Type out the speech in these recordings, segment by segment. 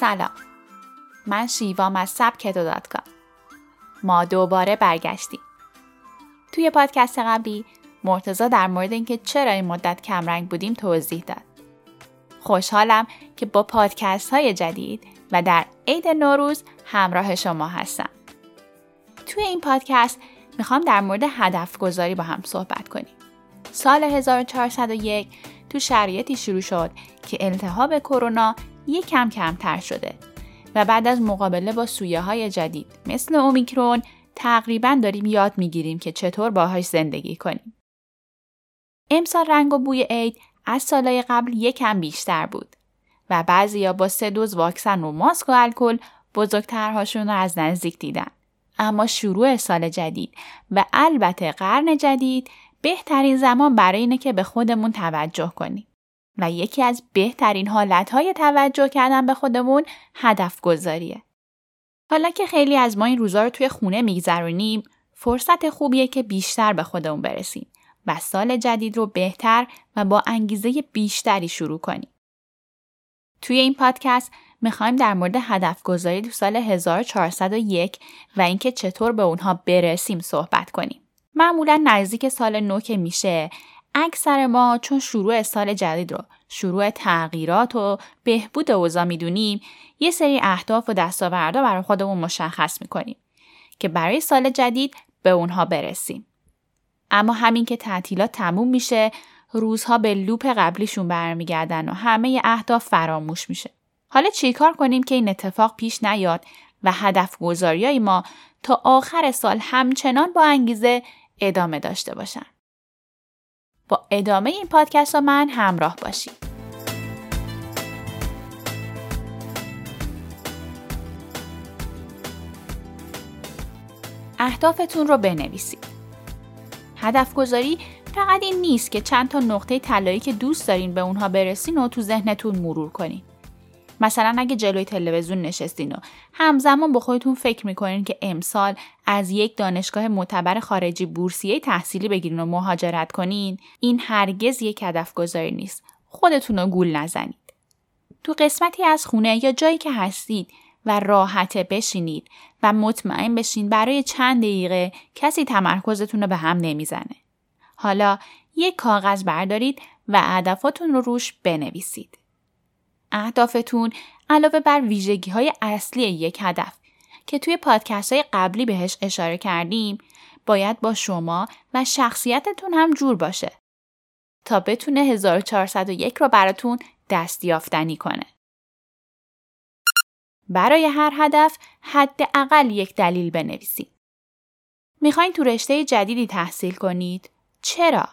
سلام. من شیوام از دات کام ما دوباره برگشتیم. توی پادکست قبلی مرتزا در مورد اینکه چرا این مدت کمرنگ بودیم توضیح داد. خوشحالم که با پادکست های جدید و در عید نوروز همراه شما هستم. توی این پادکست می‌خوام در مورد هدف گذاری با هم صحبت کنیم. سال 1401 تو شرایطی شروع شد که التهاب کرونا یک کم کمتر شده و بعد از مقابله با سویه های جدید مثل اومیکرون تقریبا داریم یاد می‌گیریم که چطور باهاش زندگی کنیم. امسال رنگ و بوی عید از سالهای قبل یکم بیشتر بود و بعضیا با سه دوز واکسن و ماسک و الکل بزرگترهاشون رو از نزدیک دیدن. اما شروع سال جدید و البته قرن جدید بهترین زمان برای اینه که به خودمون توجه کنیم. و یکی از بهترین حالتهای توجه کردن به خودمون هدف گذاریه. حالا که خیلی از ما این روزا رو توی خونه میگذرونیم فرصت خوبیه که بیشتر به خودمون برسیم و سال جدید رو بهتر و با انگیزه بیشتری شروع کنیم. توی این پادکست می‌خوایم در مورد هدف گذاری تو سال 1401 و اینکه چطور به اونها برسیم صحبت کنیم. معمولا نزدیک سال نو که میشه اکثر ما چون شروع سال جدید رو شروع تغییرات و بهبود اوضاع می‌دونیم یه سری اهداف و دستاوردها برای خودمون مشخص می‌کنیم که برای سال جدید به اونها برسیم. اما همین که تعطیلات تموم میشه روزها به لوپ قبلیشون برمیگردن و همه اهداف فراموش میشه. حالا چیکار کنیم که این اتفاق پیش نیاد و هدف گذاریای ما تا آخر سال همچنان با انگیزه ادامه داشته باشن. با ادامه این پادکست با من همراه باشید. اهدافتون رو بنویسید. هدف گذاری فقط این نیست که چند تا نقطه طلایی که دوست دارین به اونها برسین و تو ذهنتون مرور کنین. مثلا اگه جلوی تلویزیون نشستین و همزمان با خودتون فکر می‌کنین که امسال از یک دانشگاه معتبر خارجی بورسیه تحصیلی بگیرین و مهاجرت کنین این هرگز یک هدف گذاری نیست خودتون رو گول نزنید تو قسمتی از خونه یا جایی که هستید و راحته بشینید و مطمئن بشین برای چند دقیقه کسی تمرکزتون رو به هم نمی‌زنه. حالا یک کاغذ بردارید و هدفاتون رو روش بنویسید. اهدافتون علاوه بر ویژگی های اصلی یک هدف که توی پادکست های قبلی بهش اشاره کردیم باید با شما و شخصیتتون هم جور باشه تا بتونه 1401 رو براتون دستیافتنی کنه. برای هر هدف حداقل یک دلیل بنویسید. می‌خواین تو رشته جدیدی تحصیل کنید؟ چرا؟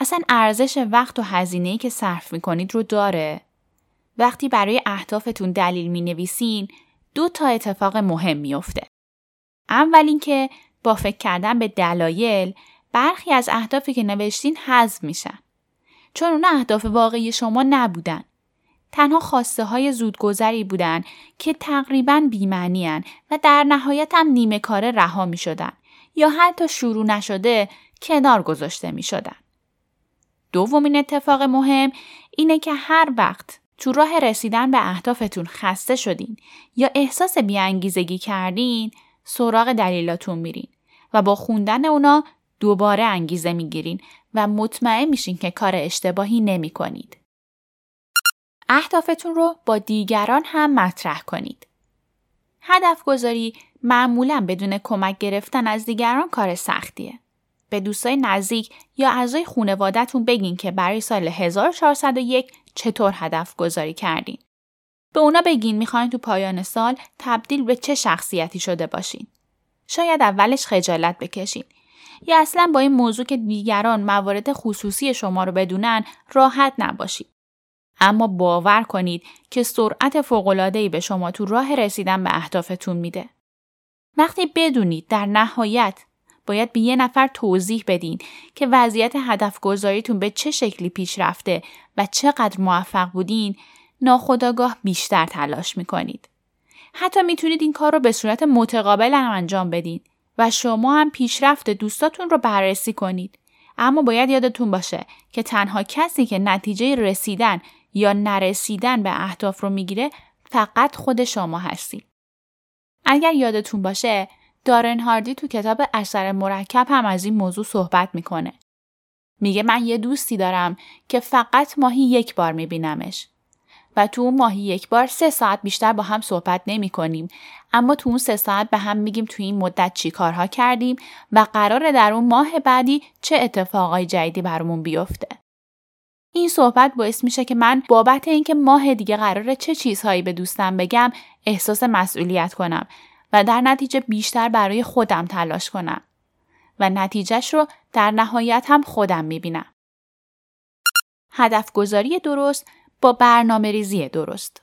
اصلا ارزش وقت و هزینه‌ای که صرف می‌کنید رو داره؟ وقتی برای اهدافتون دلیل می نویسین دو تا اتفاق مهم میافته. اول اینکه با فکر کردن به دلایل برخی از اهدافی که نوشتین حذف میشن. چون اون اهداف واقعی شما نبودن. تنها خواسته های زودگذری بودن که تقریبا بیمعنی و در نهایت هم نیمه کاره رها می شدن یا حتی شروع نشده کنار گذاشته می شدن. دومین اتفاق مهم اینه که هر وقت تو راه رسیدن به اهدافتون خسته شدین یا احساس بیانگیزگی کردین سراغ دلیلاتون میرین و با خوندن اونا دوباره انگیزه می‌گیرین و مطمئن میشین که کار اشتباهی نمی کنید. اهدافتون رو با دیگران هم مطرح کنید. هدف گذاری معمولا بدون کمک گرفتن از دیگران کار سختیه. به دوستای نزدیک یا اعضای خانوادهتون بگین که برای سال 1401 چطور هدف گذاری کردین. به اونا بگین می‌خواین تو پایان سال تبدیل به چه شخصیتی شده باشین. شاید اولش خجالت بکشین یا اصلا با این موضوع که دیگران موارد خصوصی شما رو بدونن راحت نباشید. اما باور کنید که سرعت فوق‌العاده‌ای به شما تو راه رسیدن به اهدافتون میده. وقتی بدونید در نهایت باید به یه نفر توضیح بدین که وضعیت هدف گذاریتون به چه شکلی پیش رفته و چقدر موفق بودین ناخداگاه بیشتر تلاش می‌کنید. حتی می‌تونید این کار رو به صورت متقابل هم انجام بدین و شما هم پیشرفت دوستاتون رو بررسی کنید. اما باید یادتون باشه که تنها کسی که نتیجه رسیدن یا نرسیدن به اهداف رو می‌گیره فقط خود شما هستید. اگر یادتون باشه دارن هاردی تو کتاب اثر مرکب هم از این موضوع صحبت می‌کنه. میگه من یه دوستی دارم که فقط ماهی یک بار میبینمش. و تو اون ماهی یک بار سه ساعت بیشتر با هم صحبت نمی کنیم. اما تو اون سه ساعت به هم میگیم تو این مدت چی کارها کردیم و قراره در اون ماه بعدی چه اتفاقای جدیدی برامون بیفته. این صحبت باعث میشه که من بابت اینکه ماه دیگه قراره چه چیزهایی به دوستم بگم احساس مسئولیت کنم و در نتیجه بیشتر برای خودم تلاش کنم و نتیجهش رو در نهایت هم خودم می‌بینم. هدف گذاری درست با برنامه ریزی درست.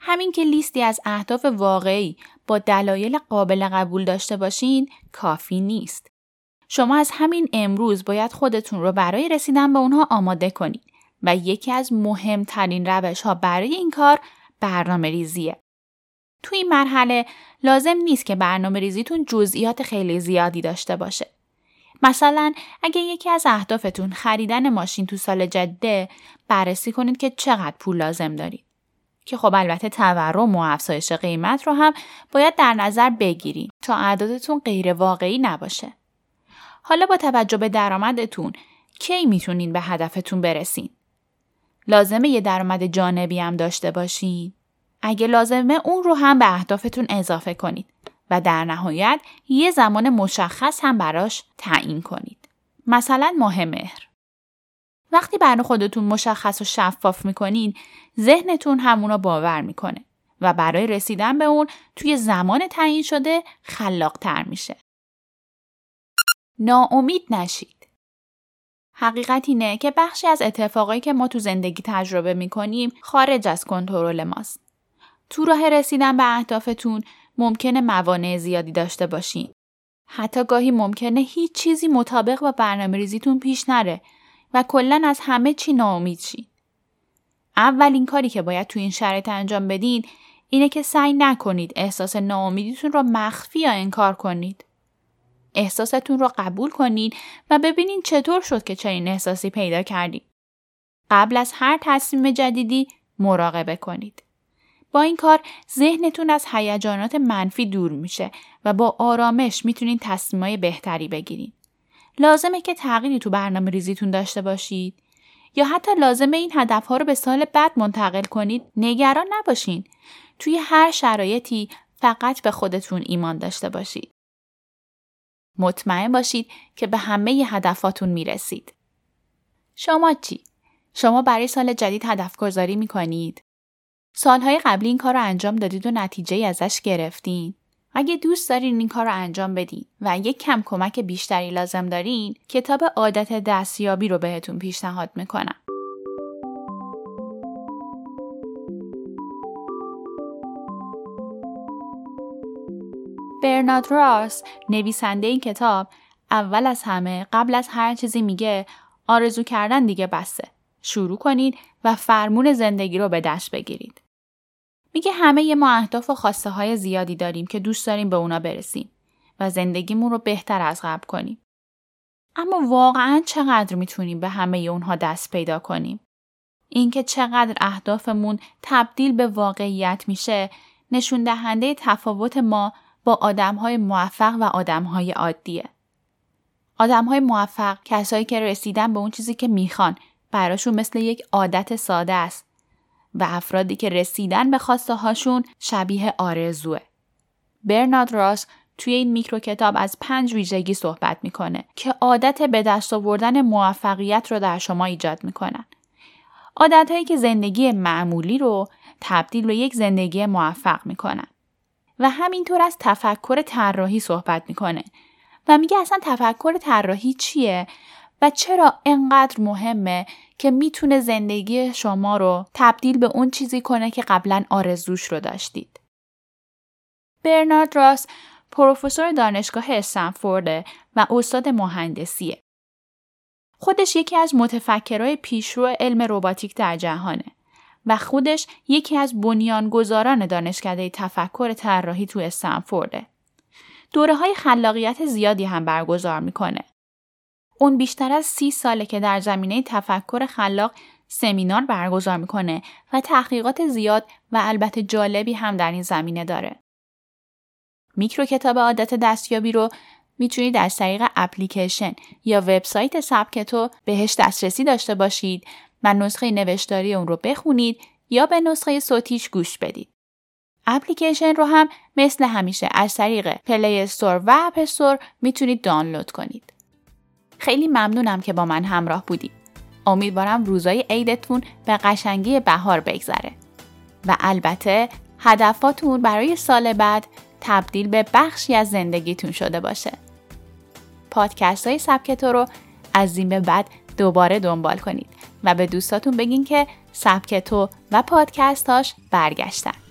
همین که لیستی از اهداف واقعی با دلایل قابل قبول داشته باشین کافی نیست. شما از همین امروز باید خودتون رو برای رسیدن به اونها آماده کنید و یکی از مهمترین روش ها برای این کار برنامه ریزیه. تو این مرحله لازم نیست که برنامه ریزیتون جزئیات خیلی زیادی داشته باشه. مثلا اگه یکی از اهدافتون خریدن ماشین تو سال جده بررسی کنید که چقدر پول لازم دارید. که خب البته تورم و افزایش قیمت رو هم باید در نظر بگیرید تا اعدادتون غیر واقعی نباشه. حالا با توجه به درآمدتون کی می‌تونین به هدفتون برسین؟ لازمه یه درآمد جانبی هم داشته باشین؟ اگه لازمه اون رو هم به اهدافتون اضافه کنید و در نهایت یه زمان مشخص هم براش تعیین کنید. مثلا ماه مهر. وقتی برای خودتون مشخص و شفاف می‌کنین ذهنتون همونو باور می‌کنه و برای رسیدن به اون توی زمان تعیین شده خلاقتر میشه. ناامید نشید. حقیقت اینه که بخشی از اتفاقایی که ما تو زندگی تجربه می‌کنیم خارج از کنترل ماست. تو راه رسیدن به اهدافتون ممکنه موانع زیادی داشته باشین. حتی گاهی ممکنه هیچ چیزی مطابق با برنامه ریزیتون پیش نره و کلا از همه چی ناامید شین. اولین کاری که باید تو این شرایط انجام بدین اینه که سعی نکنید احساس ناامیدیتون رو مخفی یا انکار کنید. احساستون رو قبول کنید و ببینین چطور شد که چنین احساسی پیدا کردید. قبل از هر تصمیم جدیدی مراقبه کنید. با این کار ذهنتون از هیجانات منفی دور میشه و با آرامش می‌تونین تصمیمای بهتری بگیرید. لازمه که تغییری تو برنامه ریزیتون داشته باشید یا حتی لازمه این هدفها رو به سال بعد منتقل کنید نگران نباشین. توی هر شرایطی فقط به خودتون ایمان داشته باشید. مطمئن باشید که به همه هدفاتون می‌رسید. شما چی؟ شما برای سال جدید هدف گذاری می کنید؟ سالهای قبلی این کار رو انجام دادید و نتیجه ازش گرفتین؟ اگه دوست دارین این کار رو انجام بدین و یک کم کمک بیشتری لازم دارین کتاب عادت دستیابی رو بهتون پیشنهاد می‌کنم. برنارد راس نویسنده این کتاب اول از همه قبل از هر چیزی میگه آرزو کردن دیگه بسته. شروع کنید و فرمون زندگی رو به دست بگیرید. میگه همه ما اهداف و خواسته های زیادی داریم که دوست داریم به اونا برسیم و زندگیمون رو بهتر از قبل کنیم. اما واقعا چقدر می‌تونیم به همه اونها دست پیدا کنیم؟ اینکه چقدر اهدافمون تبدیل به واقعیت میشه نشون دهنده تفاوت ما با های موفق و های عادیه. های موفق کسایی که رسیدن به اون چیزی که می‌خوان براشون مثل یک عادت ساده است و افرادی که رسیدن به خواسته هاشون شبیه آرزوه. برنارد راس توی این میکرو کتاب از پنج ویژگی صحبت می‌کنه که عادت به دست آوردن موفقیت رو در شما ایجاد می‌کنن. عادت هایی که زندگی معمولی رو تبدیل به یک زندگی موفق می‌کنن. و همینطور از تفکر طراحی صحبت می‌کنه و میگه اصلا تفکر طراحی چیه و چرا انقدر مهمه که می‌تونه زندگی شما رو تبدیل به اون چیزی کنه که قبلا آرزوش رو داشتید. برنارد راس پروفسور دانشگاه استنفورد و استاد مهندسیه. خودش یکی از متفکرای پیشرو علم روباتیک در جهانه. و خودش یکی از بنیانگذاران دانشکده تفکر طراحی تو استنفورده. دوره های خلاقیت زیادی هم برگزار می‌کنه. اون بیشتر از سی ساله که در زمینه تفکر خلاق سمینار برگزار می‌کنه و تحقیقات زیاد و البته جالبی هم در این زمینه داره. میکرو کتاب عادت دستیابی رو می‌تونید از طریق اپلیکیشن یا وبسایت سبکتو بهش دسترسی داشته باشید و نسخه نوشتاری اون رو بخونید یا به نسخه صوتیش گوش بدید. اپلیکیشن رو هم مثل همیشه از طریق پلی استور و اپ استور می‌تونید دانلود کنید. خیلی ممنونم که با من همراه بودید. امیدوارم روزای عیدتون به قشنگی بهار بگذره. و البته هدفاتون برای سال بعد تبدیل به بخشی از زندگیتون شده باشه. پادکست های سبکتو رو از این به بعد دوباره دنبال کنید و به دوستاتون بگین که سبکتو و پادکستاش برگشتن.